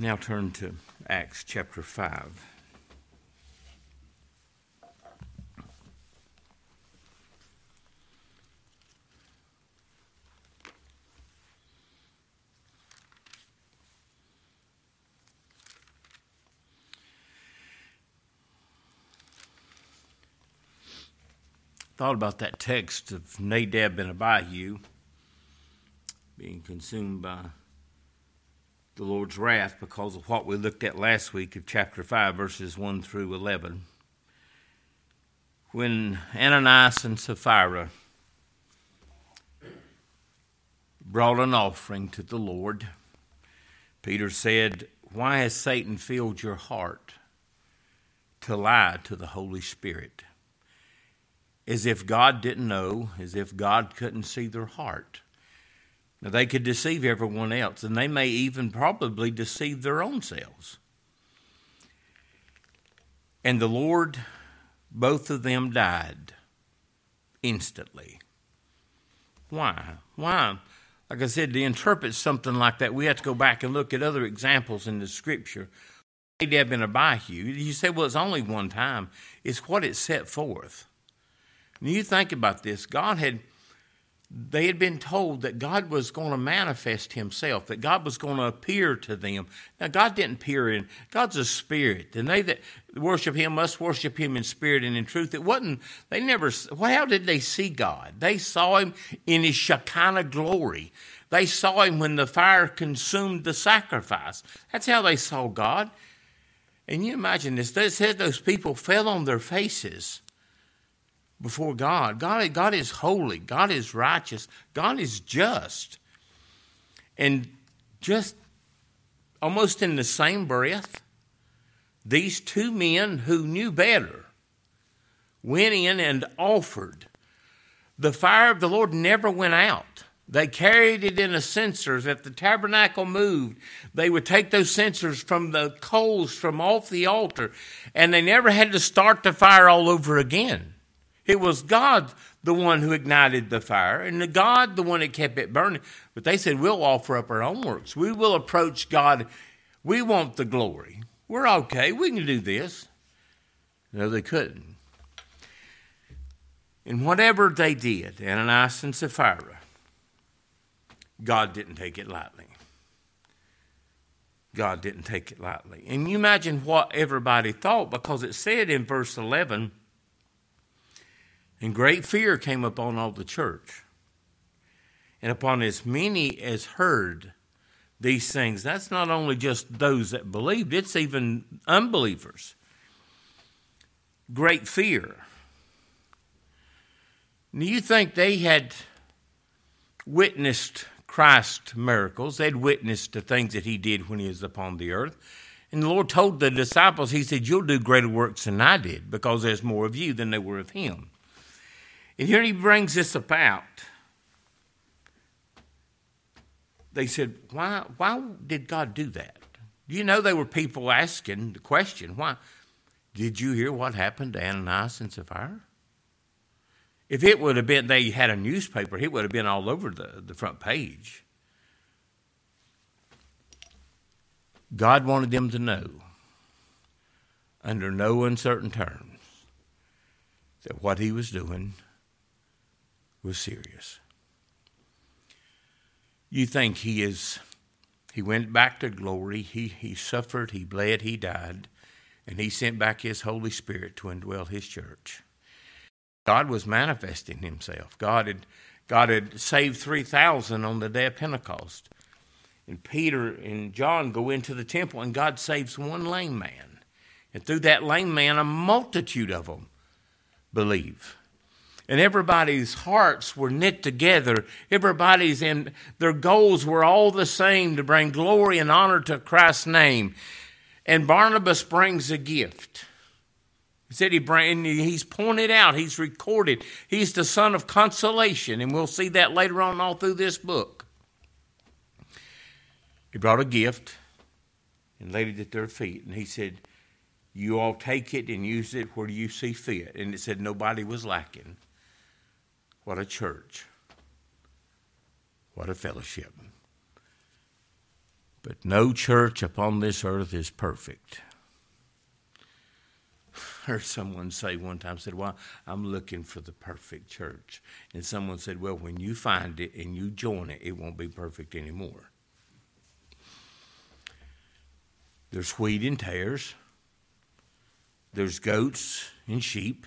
Now turn to Acts chapter 5. Thought about that text of Nadab and Abihu being consumed by the Lord's wrath because of what we looked at last week of chapter 5, verses 1 through 11. When Ananias and Sapphira brought an offering to the Lord, Peter said, Why has Satan filled your heart to lie to the Holy Spirit? As if God didn't know, as if God couldn't see their heart. Now, they could deceive everyone else, and they may even probably deceive their own selves. And the Lord, both of them died instantly. Why? Why? Like I said, to interpret something like that, we have to go back and look at other examples in the scripture. Nadab and Abihu. You say, well, it's only one time. It's what it set forth. And you think about this. God had they had been told that God was going to manifest himself, that God was going to appear to them. Now, God didn't appear in, God's a spirit, and they that worship him must worship him in spirit and in truth. It wasn't, they never, well, how did they see God? They saw him in his Shekinah glory. They saw him when the fire consumed the sacrifice. That's how they saw God. And you imagine this, they said those people fell on their faces before God. God, God is holy. God is righteous. God is just. And just almost in the same breath, these two men who knew better went in and offered. The fire of the Lord never went out. They carried it in a censers. If the tabernacle moved, they would take those censers from the coals from off the altar, and they never had to start the fire all over again. It was God the one who ignited the fire, and the God the one that kept it burning. But they said, We'll offer up our own works. We will approach God. We want the glory. We're okay. We can do this. No, they couldn't. And whatever they did, Ananias and Sapphira, God didn't take it lightly. God didn't take it lightly. And you imagine what everybody thought because it said in verse 11, and great fear came upon all the church, and upon as many as heard these things. That's not only just those that believed, it's even unbelievers. Great fear. Do you think they had witnessed Christ's miracles? They'd witnessed the things that he did when he was upon the earth. And the Lord told the disciples, He said, You'll do greater works than I did because there's more of you than there were of him. And here he brings this about. They said, why, why did God do that? Do you know, there were people asking the question, why? Did you hear what happened to Ananias and Sapphira? If it would have been, they had a newspaper, it would have been all over the, the front page. God wanted them to know, under no uncertain terms, that what he was doing was serious. You think he is, he went back to glory, he, he suffered, he bled, he died, and he sent back his Holy Spirit to indwell his church. God was manifesting himself. God had, God had saved 3,000 on the day of Pentecost. And Peter and John go into the temple, and God saves one lame man. And through that lame man, a multitude of them believe and everybody's hearts were knit together. Everybody's and their goals were all the same to bring glory and honor to Christ's name. And Barnabas brings a gift. He said he bring, he's pointed out, he's recorded, he's the son of consolation, and we'll see that later on all through this book. He brought a gift and laid it at their feet, and he said, You all take it and use it where you see fit. And it said nobody was lacking. What a church. What a fellowship. But no church upon this earth is perfect. I heard someone say one time, said, Well, I'm looking for the perfect church. And someone said, Well, when you find it and you join it, it won't be perfect anymore. There's wheat and tares. There's goats and sheep.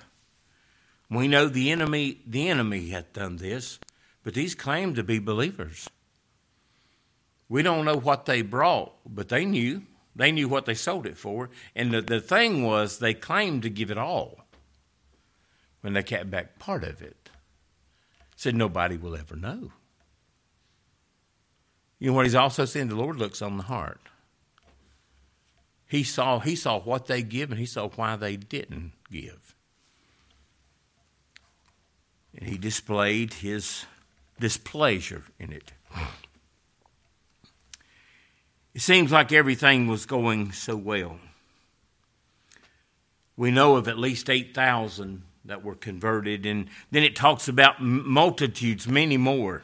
We know the enemy the enemy hath done this, but these claim to be believers. We don't know what they brought, but they knew. They knew what they sold it for. And the, the thing was, they claimed to give it all when they kept back part of it. Said nobody will ever know. You know what he's also saying? The Lord looks on the heart. He saw, he saw what they give and he saw why they didn't give. And he displayed his displeasure in it. It seems like everything was going so well. We know of at least 8,000 that were converted, and then it talks about multitudes, many more.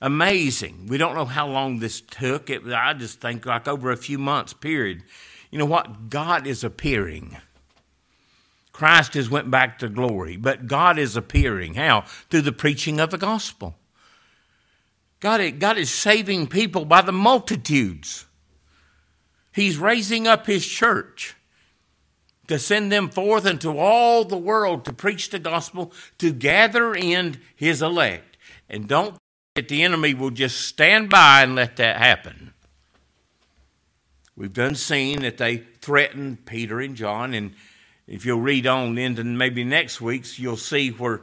Amazing. We don't know how long this took. It, I just think like over a few months period. You know what? God is appearing. Christ has went back to glory, but God is appearing. How? Through the preaching of the gospel. God, God is saving people by the multitudes. He's raising up His church to send them forth into all the world to preach the gospel, to gather in His elect. And don't think that the enemy will just stand by and let that happen. We've done seen that they threatened Peter and John, and if you'll read on into maybe next week's, you'll see where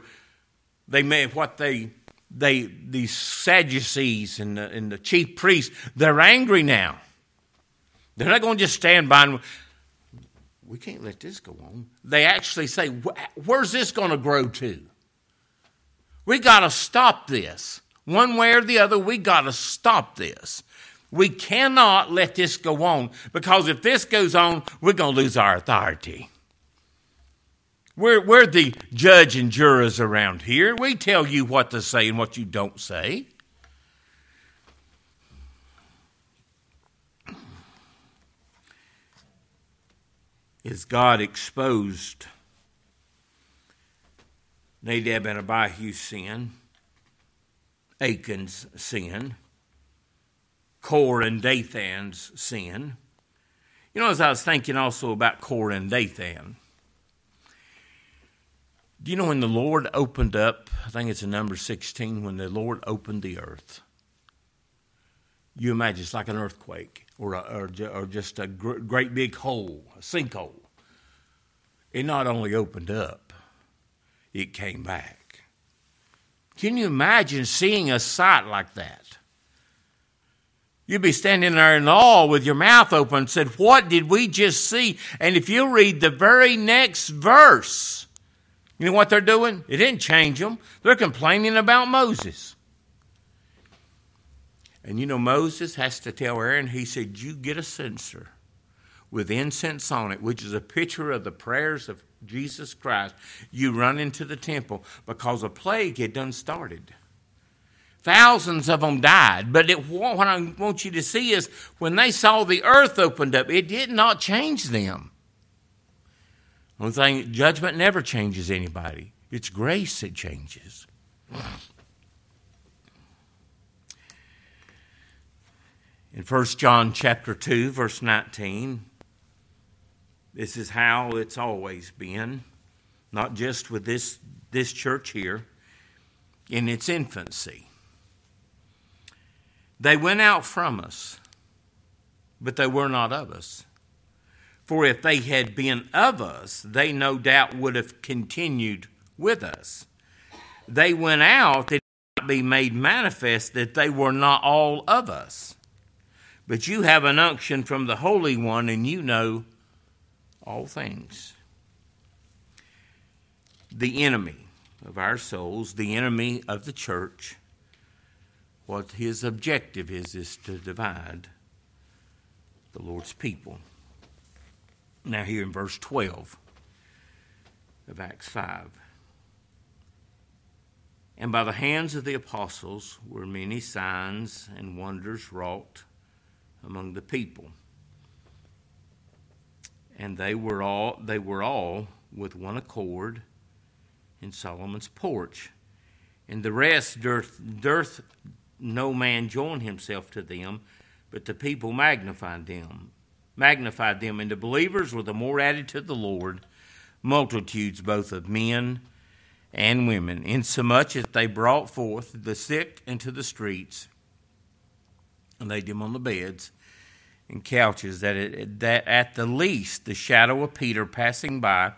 they may what they they these Sadducees and the, and the chief priests, they're angry now. They're not going to just stand by and we can't let this go on. They actually say, where's this going to grow to? We got to stop this. One way or the other, we got to stop this. We cannot let this go on because if this goes on, we're going to lose our authority. We're, we're the judge and jurors around here. We tell you what to say and what you don't say. Is God exposed Nadab and Abihu's sin, Achan's sin, Korah and Dathan's sin? You know, as I was thinking also about Korah and Dathan, do you know when the Lord opened up, I think it's in number 16, when the Lord opened the earth? You imagine it's like an earthquake or, a, or, or just a gr- great big hole, a sinkhole. It not only opened up, it came back. Can you imagine seeing a sight like that? You'd be standing there in awe with your mouth open and said, What did we just see? And if you read the very next verse, you know what they're doing? It didn't change them. They're complaining about Moses. And you know, Moses has to tell Aaron, he said, You get a censer with incense on it, which is a picture of the prayers of Jesus Christ. You run into the temple because a plague had done started. Thousands of them died. But it, what I want you to see is when they saw the earth opened up, it did not change them. One thing, judgment never changes anybody. It's grace that changes. In 1 John chapter 2, verse 19, this is how it's always been, not just with this, this church here, in its infancy. They went out from us, but they were not of us. For if they had been of us, they no doubt would have continued with us. They went out that it might be made manifest that they were not all of us. But you have an unction from the Holy One, and you know all things. The enemy of our souls, the enemy of the church, what his objective is, is to divide the Lord's people. Now, here in verse 12 of Acts 5. And by the hands of the apostles were many signs and wonders wrought among the people. And they were all they were all with one accord in Solomon's porch. And the rest durst, durst no man join himself to them, but the people magnified them, magnified them, and the believers were the more added to the Lord, multitudes both of men and women, insomuch as they brought forth the sick into the streets and laid them on the beds and couches, that, it, that at the least the shadow of Peter passing by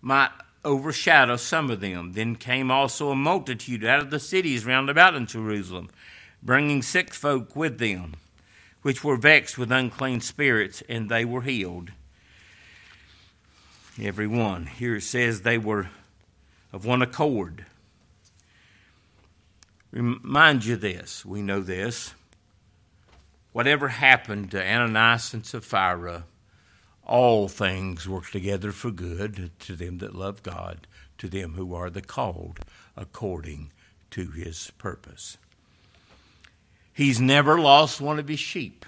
might overshadow some of them. Then came also a multitude out of the cities round about in Jerusalem, bringing sick folk with them, which were vexed with unclean spirits, and they were healed. Every one. Here it says they were of one accord. Remind you this, we know this. Whatever happened to Ananias and Sapphira, all things work together for good to them that love God, to them who are the called according to his purpose. He's never lost one of his sheep,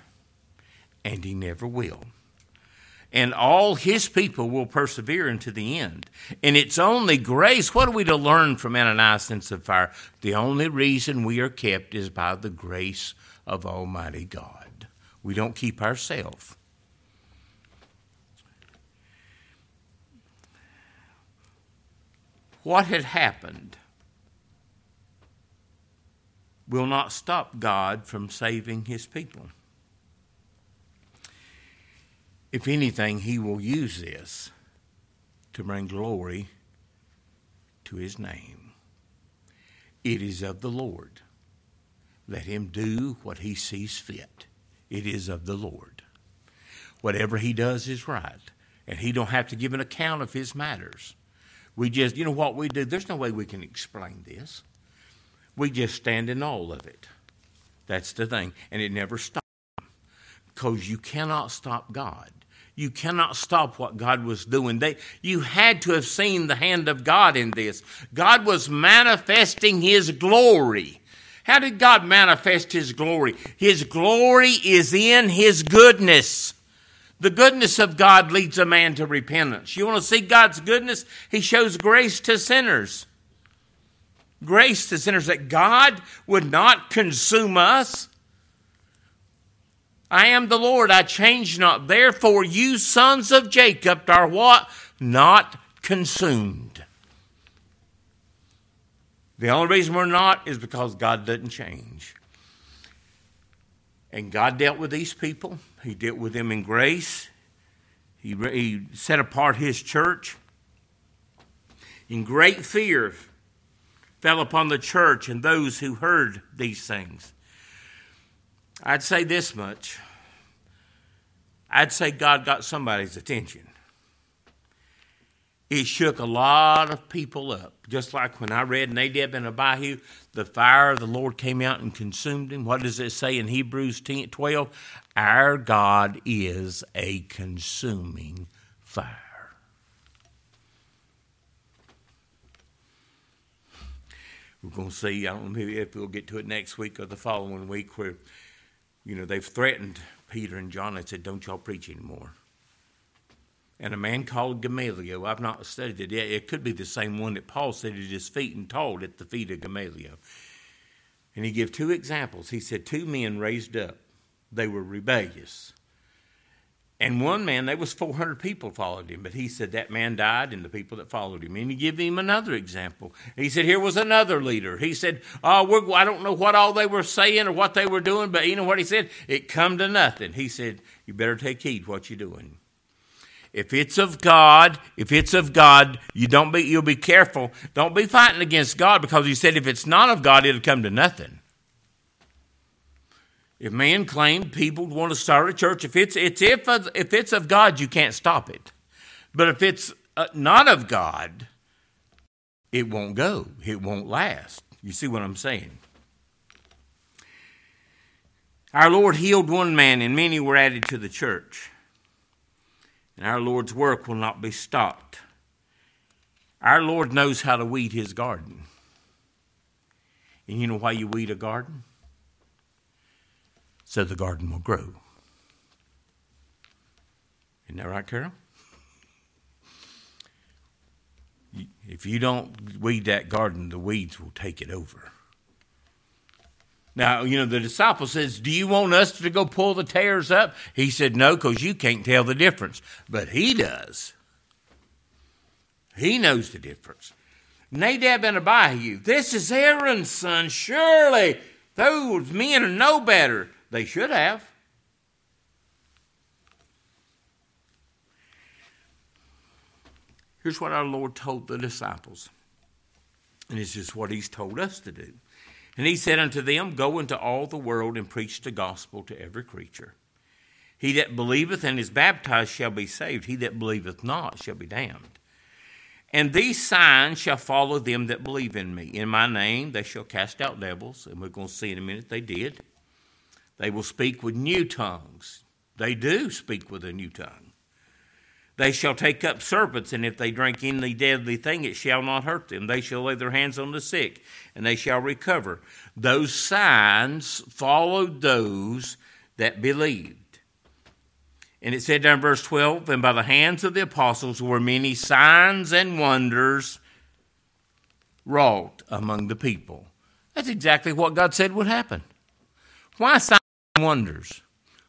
and he never will. And all his people will persevere unto the end. And it's only grace. What are we to learn from Ananias and Sapphira? The only reason we are kept is by the grace of Almighty God. We don't keep ourselves. what had happened will not stop God from saving his people. If anything, he will use this to bring glory to his name. It is of the Lord. Let him do what he sees fit. It is of the Lord. Whatever he does is right, and he don't have to give an account of his matters. We just, you know what we do? There's no way we can explain this. We just stand in all of it. That's the thing. And it never stops. Because you cannot stop God. You cannot stop what God was doing. They, you had to have seen the hand of God in this. God was manifesting His glory. How did God manifest His glory? His glory is in His goodness. The goodness of God leads a man to repentance. You want to see God's goodness? He shows grace to sinners. Grace to sinners that God would not consume us. I am the Lord, I change not. Therefore, you sons of Jacob are what? Not consumed. The only reason we're not is because God doesn't change. And God dealt with these people he dealt with them in grace. He, he set apart his church. In great fear fell upon the church and those who heard these things. I'd say this much. I'd say God got somebody's attention. It shook a lot of people up. Just like when I read Nadab and Abihu, the fire of the Lord came out and consumed him. What does it say in Hebrews 10, 12? Our God is a consuming fire. We're going to see, I don't know if we'll get to it next week or the following week, where, you know, they've threatened Peter and John and said, Don't y'all preach anymore. And a man called Gamaliel, I've not studied it yet. It could be the same one that Paul said at his feet and taught at the feet of Gamaliel. And he gave two examples. He said, Two men raised up they were rebellious. And one man, there was 400 people followed him, but he said that man died and the people that followed him. And he gave him another example. He said, here was another leader. He said, oh, I don't know what all they were saying or what they were doing, but you know what he said? It come to nothing. He said, you better take heed what you're doing. If it's of God, if it's of God, you don't be, you'll be careful. Don't be fighting against God because he said if it's not of God, it'll come to nothing. If man claimed people want to start a church, if it's, it's if, if it's of God, you can't stop it. But if it's uh, not of God, it won't go. It won't last. You see what I'm saying? Our Lord healed one man, and many were added to the church. And our Lord's work will not be stopped. Our Lord knows how to weed his garden. And you know why you weed a garden? So the garden will grow. Isn't that right, Carol? If you don't weed that garden, the weeds will take it over. Now, you know, the disciple says, Do you want us to go pull the tares up? He said, No, because you can't tell the difference. But he does. He knows the difference. Nadab and Abihu, this is Aaron's son. Surely those men are no better. They should have. Here's what our Lord told the disciples, and this is what He's told us to do. And He said unto them, Go into all the world and preach the gospel to every creature. He that believeth and is baptized shall be saved, he that believeth not shall be damned. And these signs shall follow them that believe in me. In my name they shall cast out devils, and we're going to see in a minute they did. They will speak with new tongues. They do speak with a new tongue. They shall take up serpents, and if they drink any deadly thing, it shall not hurt them. They shall lay their hands on the sick, and they shall recover. Those signs followed those that believed. And it said down in verse 12, and by the hands of the apostles were many signs and wonders wrought among the people. That's exactly what God said would happen. Why wonders?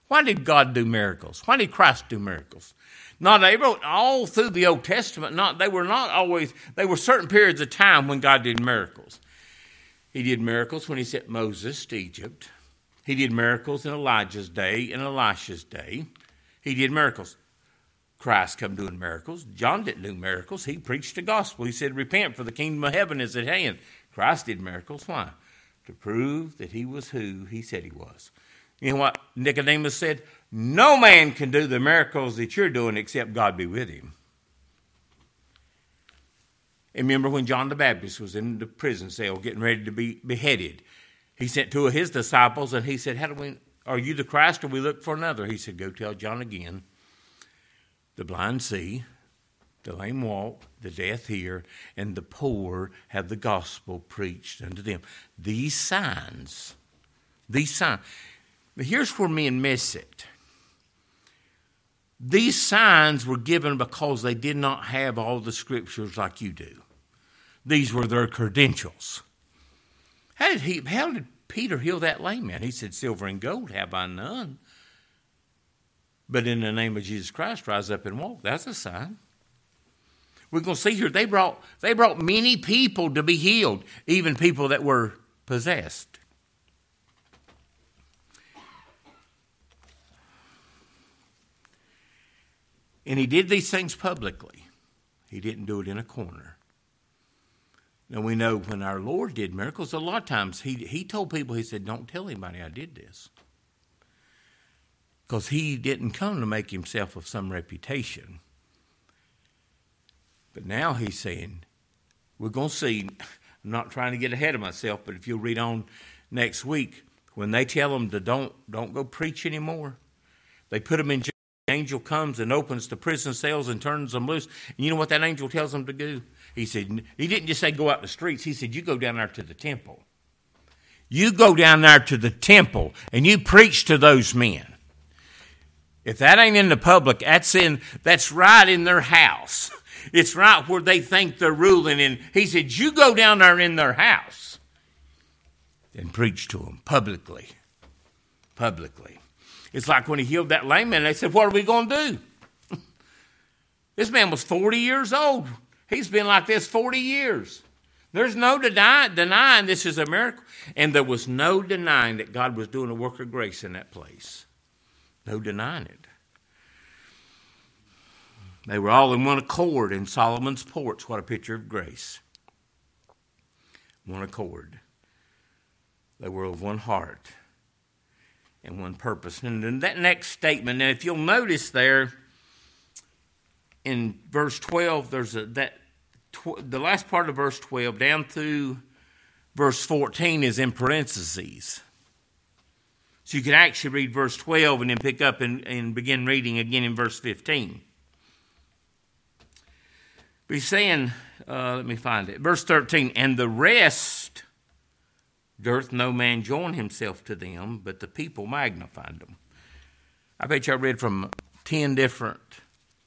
Why did God do miracles? Why did Christ do miracles? Not wrote all through the Old Testament. Not they were not always. They were certain periods of time when God did miracles. He did miracles when he sent Moses to Egypt. He did miracles in Elijah's day and Elisha's day. He did miracles. Christ come doing miracles. John didn't do miracles. He preached the gospel. He said, "Repent, for the kingdom of heaven is at hand." Christ did miracles. Why? To prove that he was who he said he was. You know what Nicodemus said? No man can do the miracles that you're doing except God be with him. And remember when John the Baptist was in the prison cell getting ready to be beheaded, he sent two of his disciples and he said, How do we are you the Christ or we look for another? He said, Go tell John again. The blind see, the lame walk, the deaf hear, and the poor have the gospel preached unto them. These signs, these signs. But here's where men miss it. These signs were given because they did not have all the scriptures like you do. These were their credentials. How did, he, how did Peter heal that lame man? He said, Silver and gold have I none. But in the name of Jesus Christ, rise up and walk. That's a sign. We're going to see here they brought, they brought many people to be healed, even people that were possessed. And he did these things publicly. He didn't do it in a corner. Now we know when our Lord did miracles, a lot of times he, he told people, he said, Don't tell anybody I did this. Because he didn't come to make himself of some reputation. But now he's saying, We're going to see. I'm not trying to get ahead of myself, but if you'll read on next week, when they tell them to don't, don't go preach anymore, they put them in jail angel comes and opens the prison cells and turns them loose. And you know what that angel tells them to do? He said, he didn't just say go out the streets. He said, you go down there to the temple. You go down there to the temple and you preach to those men. If that ain't in the public, that's in that's right in their house. It's right where they think they're ruling. And he said, You go down there in their house and preach to them publicly. Publicly. It's like when he healed that lame man, they said, What are we going to do? this man was 40 years old. He's been like this 40 years. There's no deny, denying this is a miracle. And there was no denying that God was doing a work of grace in that place. No denying it. They were all in one accord in Solomon's porch. What a picture of grace. One accord. They were of one heart and one purpose. And then that next statement, now if you'll notice there in verse 12, there's a, that tw- the last part of verse 12 down through verse 14 is in parentheses. So you can actually read verse 12 and then pick up and, and begin reading again in verse 15. But he's saying, uh, let me find it. Verse 13, and the rest Durst no man join himself to them, but the people magnified them. I bet you I read from 10 different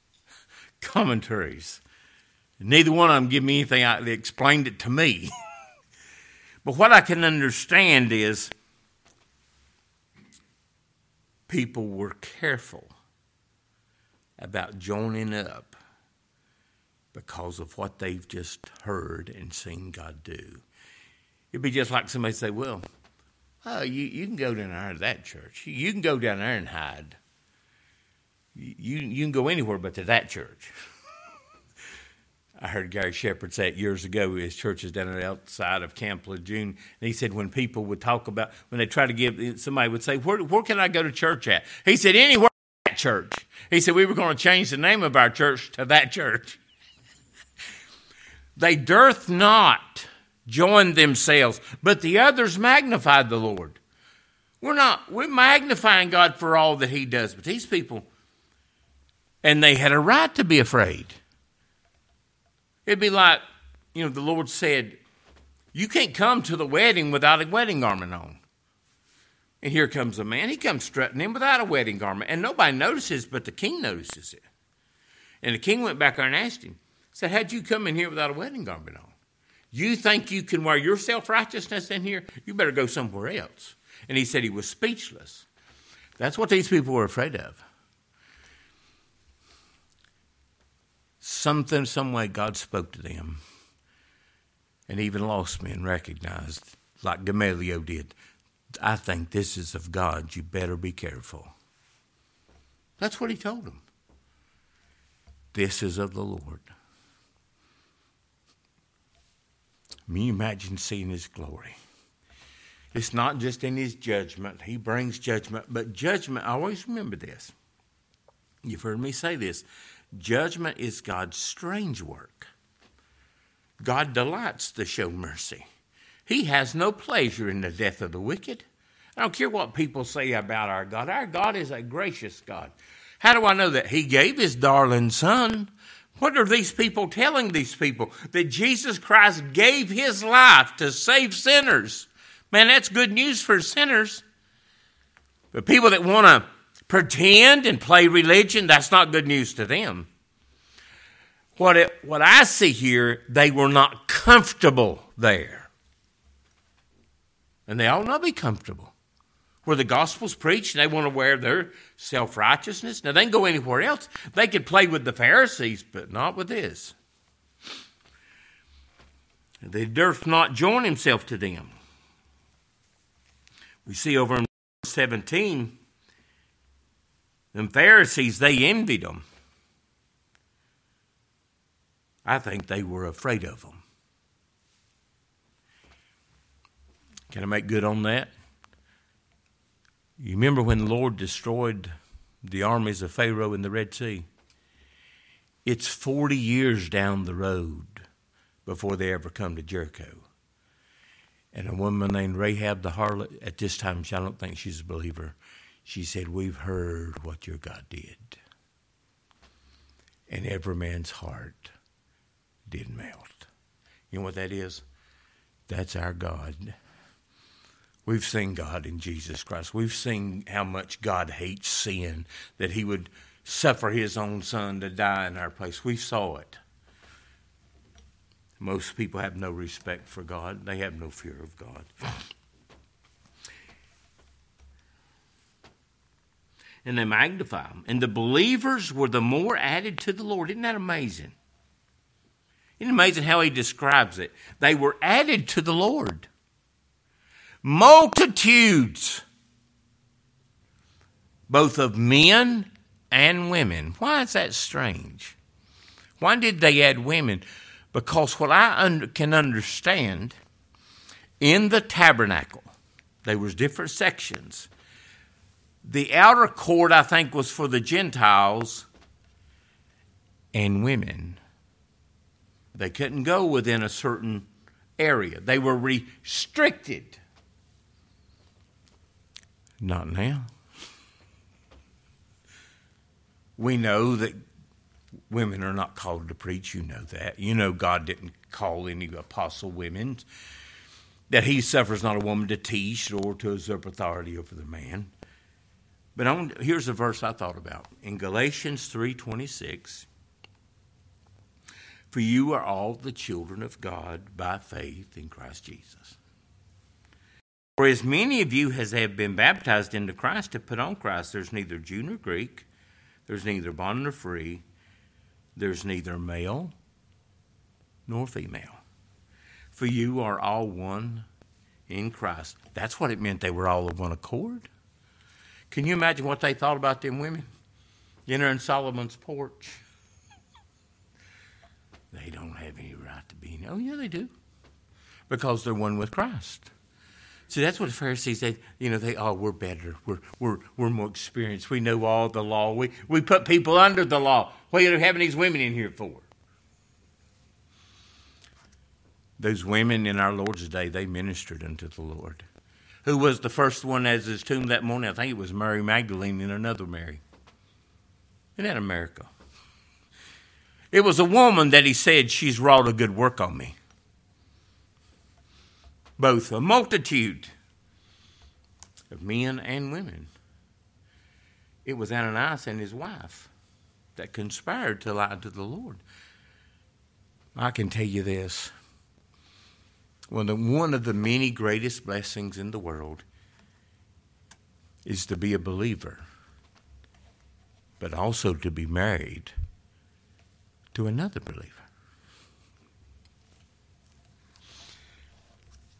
commentaries. Neither one of them give me anything that explained it to me. but what I can understand is people were careful about joining up because of what they've just heard and seen God do. It'd be just like somebody say, Well, oh, you, you can go down there to that church. You can go down there and hide. You, you can go anywhere but to that church. I heard Gary Shepard say it years ago. His church is down outside of Camp Lejeune. And he said when people would talk about, when they try to give, somebody would say, Where, where can I go to church at? He said, Anywhere at church. He said, We were going to change the name of our church to that church. they durst not join themselves, but the others magnified the Lord. We're not, we're magnifying God for all that He does, but these people, and they had a right to be afraid. It'd be like, you know, the Lord said, You can't come to the wedding without a wedding garment on. And here comes a man. He comes strutting in without a wedding garment. And nobody notices, but the king notices it. And the king went back there and asked him, said, How'd you come in here without a wedding garment on? You think you can wear your self righteousness in here? You better go somewhere else. And he said he was speechless. That's what these people were afraid of. something, some way, God spoke to them. And even lost men recognized, like Gamaliel did, I think this is of God. You better be careful. That's what he told them. This is of the Lord. Me imagine seeing his glory. It's not just in his judgment. He brings judgment, but judgment, I always remember this. You've heard me say this. Judgment is God's strange work. God delights to show mercy. He has no pleasure in the death of the wicked. I don't care what people say about our God. Our God is a gracious God. How do I know that? He gave His darling Son. What are these people telling these people? That Jesus Christ gave His life to save sinners. Man, that's good news for sinners. But people that want to pretend and play religion, that's not good news to them. What, it, what I see here, they were not comfortable there. And they ought not be comfortable. Where the gospel's preached, and they want to wear their self righteousness. Now, they can go anywhere else. They could play with the Pharisees, but not with this. They durst not join himself to them. We see over in verse 17 them Pharisees, they envied them. I think they were afraid of them. Can I make good on that? You remember when the Lord destroyed the armies of Pharaoh in the Red Sea? It's 40 years down the road before they ever come to Jericho. And a woman named Rahab the harlot, at this time, I don't think she's a believer, she said, We've heard what your God did. And every man's heart did melt. You know what that is? That's our God. We've seen God in Jesus Christ. We've seen how much God hates sin, that He would suffer His own Son to die in our place. We saw it. Most people have no respect for God, they have no fear of God. and they magnify him. And the believers were the more added to the Lord. Isn't that amazing? Isn't it amazing how he describes it? They were added to the Lord. Multitudes, both of men and women. Why is that strange? Why did they add women? Because what I under, can understand, in the tabernacle, there was different sections the outer court, I think, was for the Gentiles and women. They couldn't go within a certain area, they were restricted. Not now. We know that women are not called to preach. You know that. You know God didn't call any apostle women that he suffers not a woman to teach or to usurp authority over the man. But here's a verse I thought about in Galatians 3:26. For you are all the children of God by faith in Christ Jesus. For as many of you as have been baptized into Christ have put on Christ, there's neither Jew nor Greek, there's neither bond nor free, there's neither male nor female. For you are all one in Christ. That's what it meant they were all of one accord. Can you imagine what they thought about them women? Dinner in Solomon's porch. They don't have any right to be. in. Oh, yeah, they do. Because they're one with Christ. See, that's what the Pharisees, they, you know, they, oh, we're better. We're, we're, we're more experienced. We know all the law. We, we put people under the law. What are you having these women in here for? Those women in our Lord's day, they ministered unto the Lord. Who was the first one at his tomb that morning? I think it was Mary Magdalene and another Mary. Isn't that America? It was a woman that he said, She's wrought a good work on me. Both a multitude of men and women. It was Ananias and his wife that conspired to lie to the Lord. I can tell you this one of, the, many greatest blessings in the world is to be a believer, but also to be married to another believer.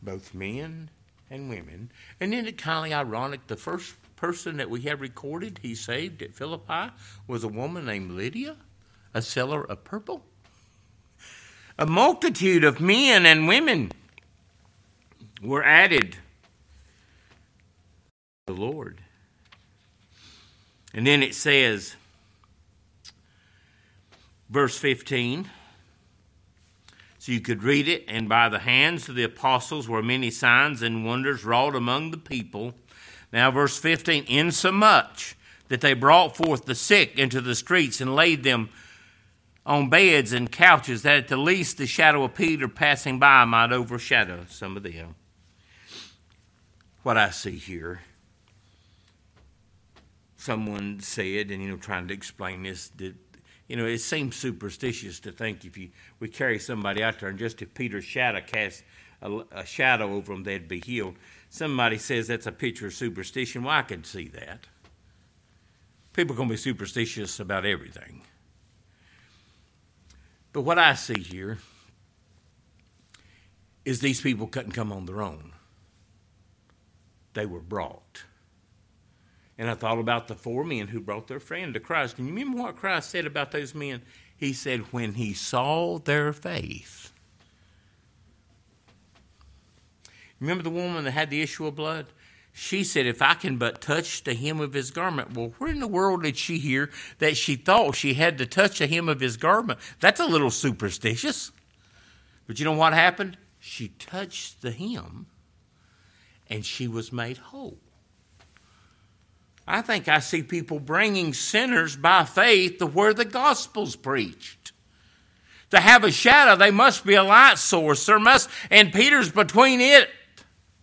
Both men and women. And then it's kind of ironic the first person that we have recorded he saved at Philippi was a woman named Lydia, a seller of purple. A multitude of men and women were added the Lord. And then it says, verse 15. So you could read it, and by the hands of the apostles were many signs and wonders wrought among the people. Now, verse 15, insomuch that they brought forth the sick into the streets and laid them on beds and couches, that at the least the shadow of Peter passing by might overshadow some of them. What I see here, someone said, and you know, trying to explain this, that you know, it seems superstitious to think if you we carry somebody out there and just if Peter's shadow casts a, a shadow over them, they'd be healed. Somebody says that's a picture of superstition. Well, I can see that. People to be superstitious about everything. But what I see here is these people couldn't come on their own. They were brought. And I thought about the four men who brought their friend to Christ. And you remember what Christ said about those men? He said, when he saw their faith. Remember the woman that had the issue of blood? She said, If I can but touch the hem of his garment. Well, where in the world did she hear that she thought she had to touch the hem of his garment? That's a little superstitious. But you know what happened? She touched the hem and she was made whole. I think I see people bringing sinners by faith to where the gospel's preached. To have a shadow, they must be a light source. There must, and Peter's between it.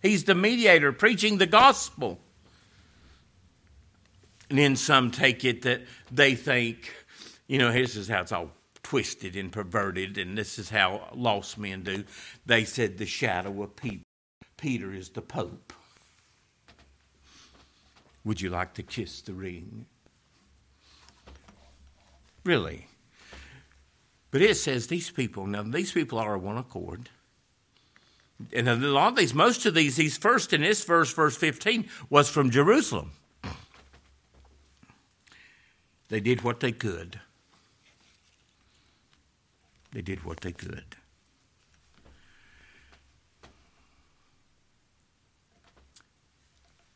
He's the mediator preaching the gospel. And then some take it that they think, you know, this is how it's all twisted and perverted, and this is how lost men do. They said the shadow of Peter is the Pope. Would you like to kiss the ring? Really? But it says these people, now these people are one accord. And a lot of these, most of these, these first in this verse, verse 15, was from Jerusalem. They did what they could. They did what they could.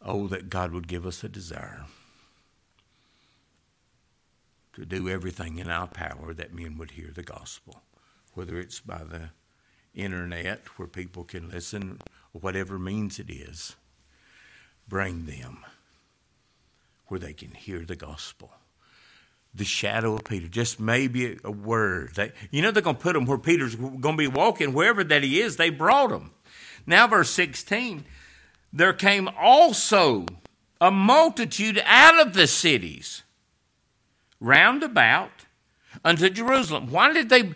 Oh, that God would give us a desire to do everything in our power that men would hear the gospel, whether it's by the internet where people can listen, or whatever means it is. Bring them where they can hear the gospel. The shadow of Peter, just maybe a word. They, you know, they're going to put them where Peter's going to be walking, wherever that he is, they brought him. Now, verse 16 there came also a multitude out of the cities round about unto Jerusalem. Why did they?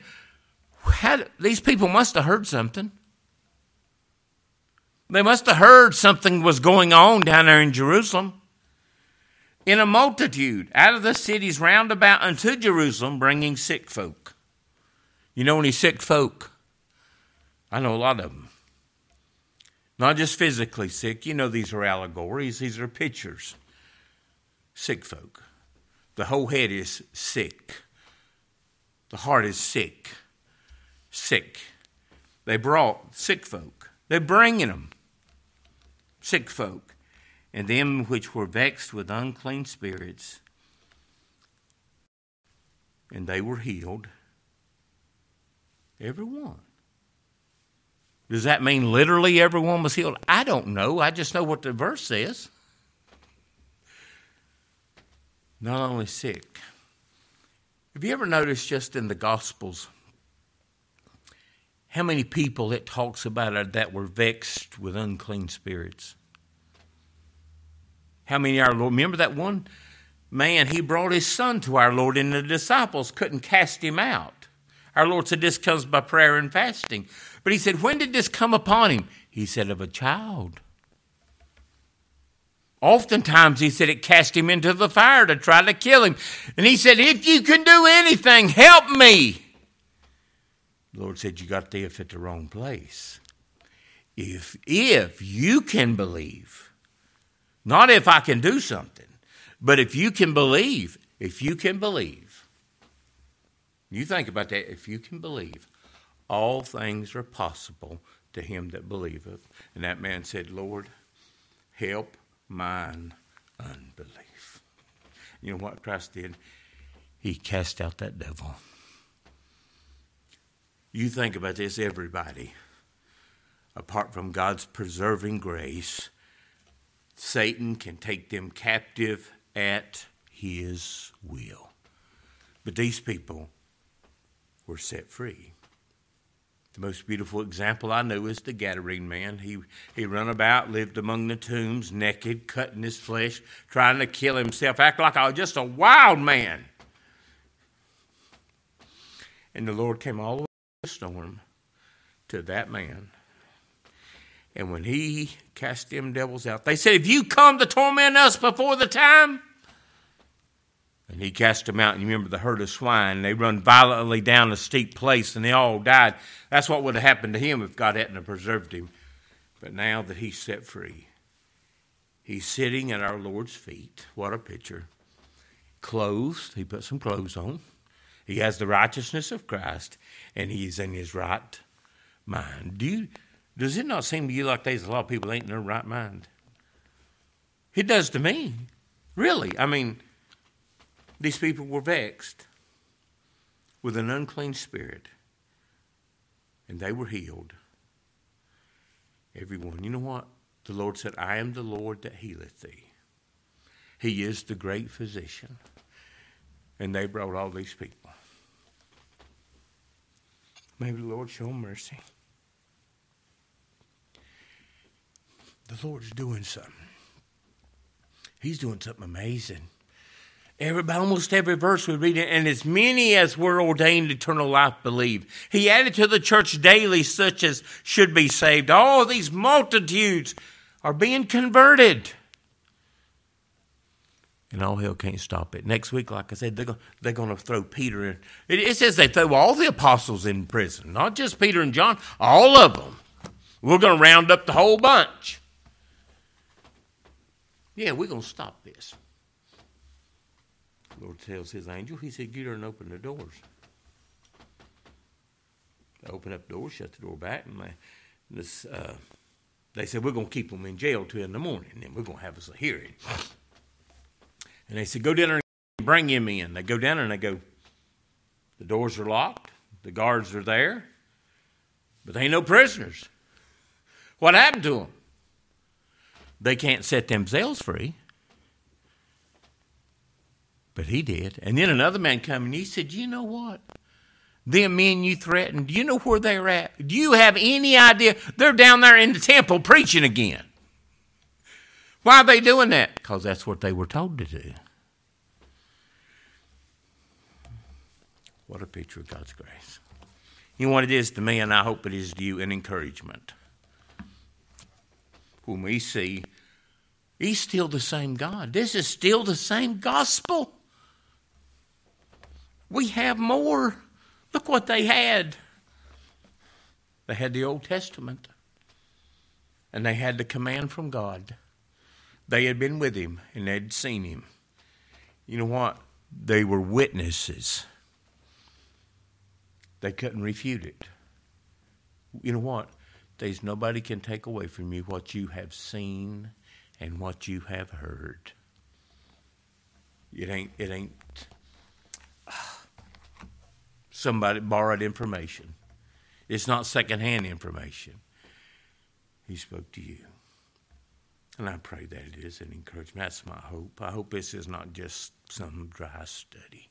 Had, these people must have heard something. They must have heard something was going on down there in Jerusalem. In a multitude out of the cities round about unto Jerusalem, bringing sick folk. You know any sick folk? I know a lot of them. Not just physically sick. You know these are allegories, these are pictures. Sick folk. The whole head is sick. The heart is sick. Sick. They brought sick folk. They're bringing them. Sick folk. And them which were vexed with unclean spirits. And they were healed. Everyone. Does that mean literally everyone was healed? I don't know. I just know what the verse says. Not only sick. Have you ever noticed just in the Gospels how many people it talks about that were vexed with unclean spirits? How many our Lord? Remember that one man, he brought his son to our Lord, and the disciples couldn't cast him out. Our Lord said this comes by prayer and fasting. But he said, When did this come upon him? He said, Of a child. Oftentimes, he said, it cast him into the fire to try to kill him. And he said, If you can do anything, help me. The Lord said, You got there at the wrong place. If, if you can believe, not if I can do something, but if you can believe, if you can believe, you think about that, if you can believe, all things are possible to him that believeth. And that man said, Lord, help mine unbelief. You know what Christ did? He cast out that devil. You think about this, everybody. Apart from God's preserving grace, Satan can take them captive at his will. But these people were set free. The most beautiful example I know is the Gadarene man. He, he run about, lived among the tombs, naked, cutting his flesh, trying to kill himself, act like I was just a wild man. And the Lord came all the way the storm to that man. And when he cast them devils out, they said, If you come to torment us before the time, and he cast them out, and you remember the herd of swine. They run violently down a steep place, and they all died. That's what would have happened to him if God hadn't preserved him. But now that he's set free, he's sitting at our Lord's feet. What a picture. Clothed, he put some clothes on. He has the righteousness of Christ, and he's in his right mind. Do you, does it not seem to you like there's a lot of people ain't in their right mind? It does to me. Really. I mean, these people were vexed with an unclean spirit, and they were healed. Everyone. You know what? The Lord said, I am the Lord that healeth thee. He is the great physician. And they brought all these people. Maybe the Lord show mercy. The Lord's doing something. He's doing something amazing. Every, almost every verse we read and as many as were ordained eternal life believe. He added to the church daily such as should be saved. All these multitudes are being converted. And all hell can't stop it. Next week, like I said, they're, they're going to throw Peter in. It, it says they throw all the apostles in prison, not just Peter and John, all of them. We're going to round up the whole bunch. Yeah, we're going to stop this. Lord tells his angel, he said, get her and open the doors. They open up the door, shut the door back, and they, this, uh, they said, we're going to keep them in jail till in the morning, and we're going to have us a hearing. And they said, go down there and bring him in. They go down and they go, the doors are locked, the guards are there, but they ain't no prisoners. What happened to them? They can't set themselves free. But he did. And then another man came and he said, You know what? Them men you threatened, do you know where they're at? Do you have any idea? They're down there in the temple preaching again. Why are they doing that? Because that's what they were told to do. What a picture of God's grace. You know what it is to me, and I hope it is to you, an encouragement. When we see He's still the same God. This is still the same gospel. We have more. Look what they had. They had the Old Testament, and they had the command from God. They had been with him and they'd seen him. You know what? They were witnesses. They couldn't refute it. You know what? There's nobody can take away from you what you have seen and what you have heard. It ain't it ain't somebody borrowed information. It's not secondhand information. He spoke to you. And I pray that it is an encouragement. That's my hope. I hope this is not just some dry study.